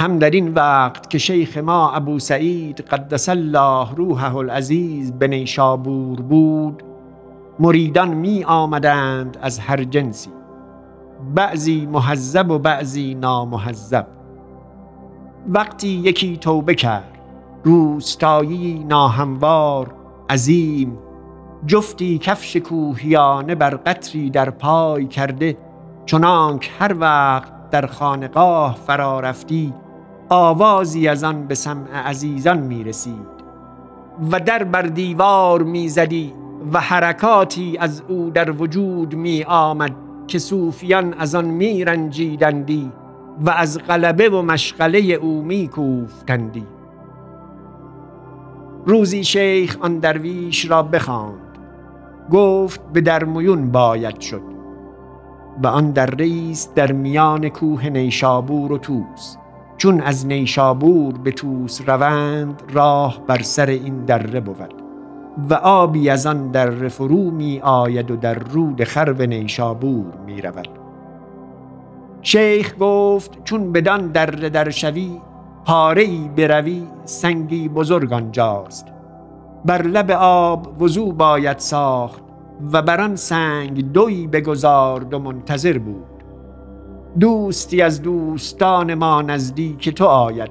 هم در این وقت که شیخ ما ابو سعید قدس الله روحه العزیز به نیشابور بود مریدان می آمدند از هر جنسی. بعضی محذب و بعضی نامحذب وقتی یکی توبه کرد روستایی ناهموار عظیم جفتی کفش کوهیانه بر قطری در پای کرده چنانک هر وقت در خانقاه فرا رفتی آوازی از آن به سمع عزیزان می رسید و در بر دیوار می زدی و حرکاتی از او در وجود می آمد که صوفیان از آن می رنجیدندی و از غلبه و مشغله او می کوفتندی روزی شیخ آن درویش را بخواند گفت به درمیون باید شد و آن در رئیس در میان کوه نیشابور و توس چون از نیشابور به توس روند راه بر سر این دره بود. و آبی از آن در فرو می آید و در رود خرب نیشابور می رود. شیخ گفت چون بدان در در شوی پاره ای بروی سنگی بزرگ آنجاست. بر لب آب وضو باید ساخت و بر آن سنگ دوی بگذارد و منتظر بود. دوستی از دوستان ما نزدیک تو آید.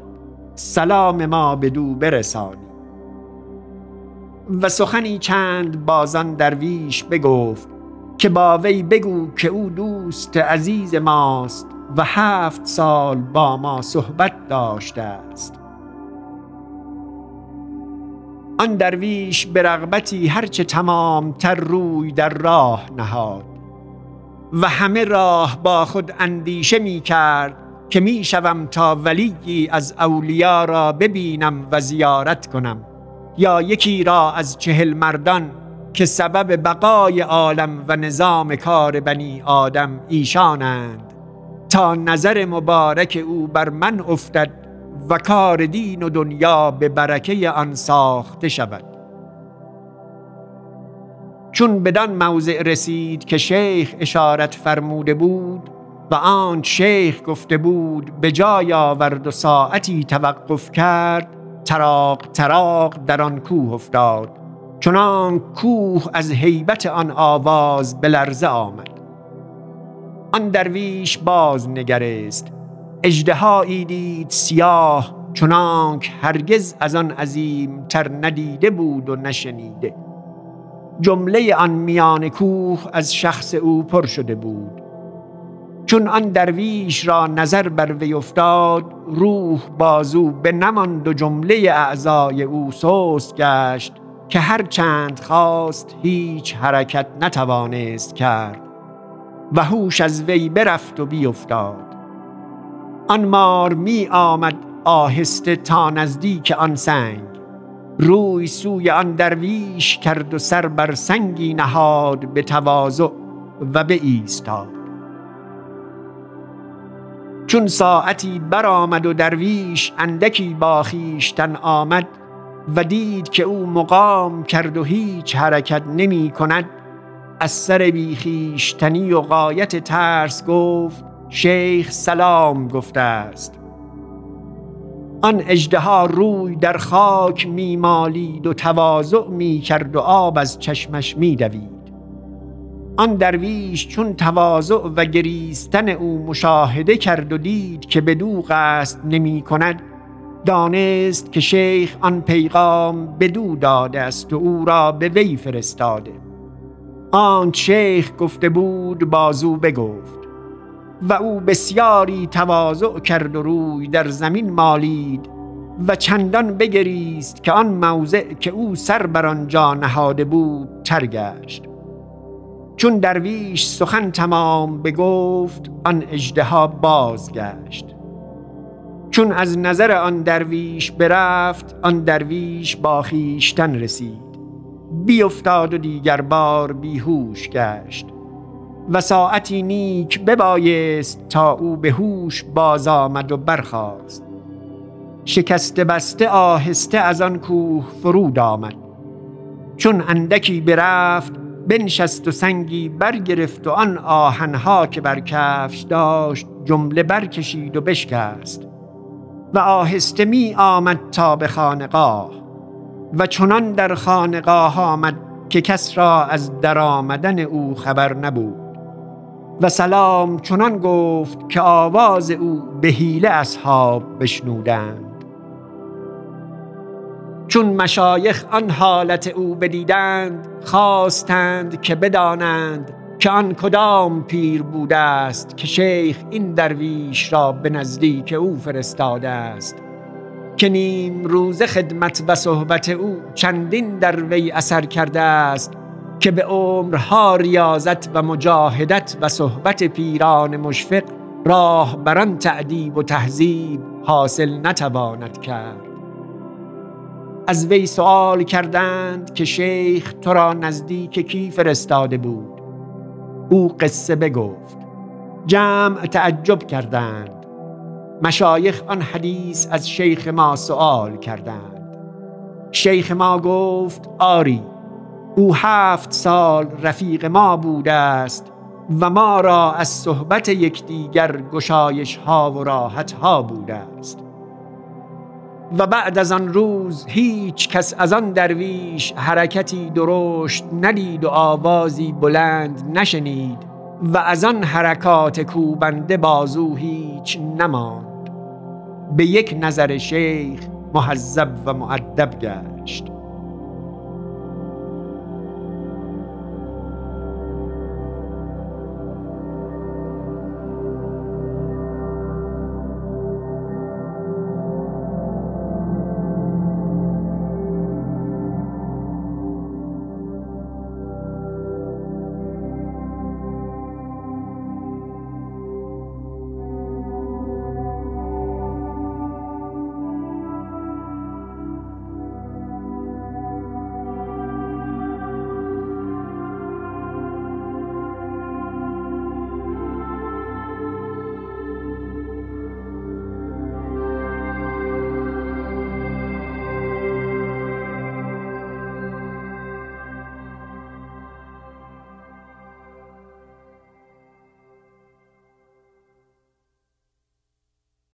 سلام ما به دو برسانی. و سخنی چند بازان درویش بگفت که با وی بگو که او دوست عزیز ماست و هفت سال با ما صحبت داشته است. آن درویش به رغبتی هرچه تمام تر روی در راه نهاد. و همه راه با خود اندیشه می کرد که می شوم تا ولیی از اولیا را ببینم و زیارت کنم. یا یکی را از چهل مردان که سبب بقای عالم و نظام کار بنی آدم ایشانند. تا نظر مبارک او بر من افتد و کار دین و دنیا به برکه آن ساخته شود. چون بدان موضع رسید که شیخ اشارت فرموده بود و آن شیخ گفته بود به جای آورد و ساعتی توقف کرد تراق تراق در آن کوه افتاد. چنان کوه از هیبت آن آواز به لرزه آمد. آن درویش باز نگرست اجدهایی دید سیاه چنانک هرگز از آن عظیم تر ندیده بود و نشنیده. جمله آن میان کوه از شخص او پر شده بود. چون آن درویش را نظر بر وی افتاد روح بازو به نماند و جمله اعضای او سست گشت که هر چند خواست هیچ حرکت نتوانست کرد و هوش از وی برفت و بیافتاد آن مار می آمد آهسته تا نزدیک آن سنگ. روی سوی آن درویش کرد و سر بر سنگی نهاد به تواضع و به ایستاد. چون ساعتی برآمد و درویش اندکی با خویشتن آمد و دید که او مقام کرد و هیچ حرکت نمی کند از سر بیخیشتنی و قایت ترس گفت شیخ سلام گفته است. آن اجدها روی در خاک میمالید و تواضع می کرد و آب از چشمش می دوید آن درویش چون تواضع و گریستن او مشاهده کرد و دید که بدو قصد نمی کند دانست که شیخ آن پیغام بدو داده است و او را به وی فرستاده. آن شیخ گفته بود بازو بگفت. و او بسیاری تواضع کرد و روی در زمین مالید و چندان بگریست که آن موضع که او سر بر آنجا نهاده بود تر گشت. چون درویش سخن تمام بگفت آن اژدها بازگشت. چون از نظر آن درویش برفت آن درویش با خویشتن رسید. بیافتاد و دیگر بار بیهوش گشت. و ساعتی نیک ببایست تا او به هوش باز آمد و برخاست. شکسته بسته آهسته از آن کوه فرود آمد. چون اندکی برفت بنشست و سنگی برگرفت و آن آهنها که بر کفش داشت جمله برکشید و بشکست. و آهسته می آمد تا به خانقاه. و چنان در خانقاه آمد که کس را از درآمدن او خبر نبود. و سلام چنان گفت که آواز او به حیله اصحاب بشنودند. چون مشایخ آن حالت او بدیدند خواستند که بدانند که آن کدام پیر بوده است که شیخ این درویش را به نزدیک او فرستاده است. که نیم روز خدمت و صحبت او چندین در وی اثر کرده است که به عمرها ریاضت و مجاهدت و صحبت پیران مشفق راه بران تعدیب و تهذیب حاصل نتواند کرد. از وی سوال کردند که شیخ تو را نزدیک کی فرستاده بود. او قصه بگفت. جمع تعجب کردند. مشایخ آن حدیث از شیخ ما سوال کردند. شیخ ما گفت آری او هفت سال رفیق ما بوده است و ما را از صحبت یکدیگر گشایش ها و راحت ها بوده است. و بعد از آن روز هیچ کس از آن درویش حرکتی درشت ندید و آوازی بلند نشنید و از آن حرکات کوبنده بازو هیچ نماند. به یک نظر شیخ محذب و معدب گشت.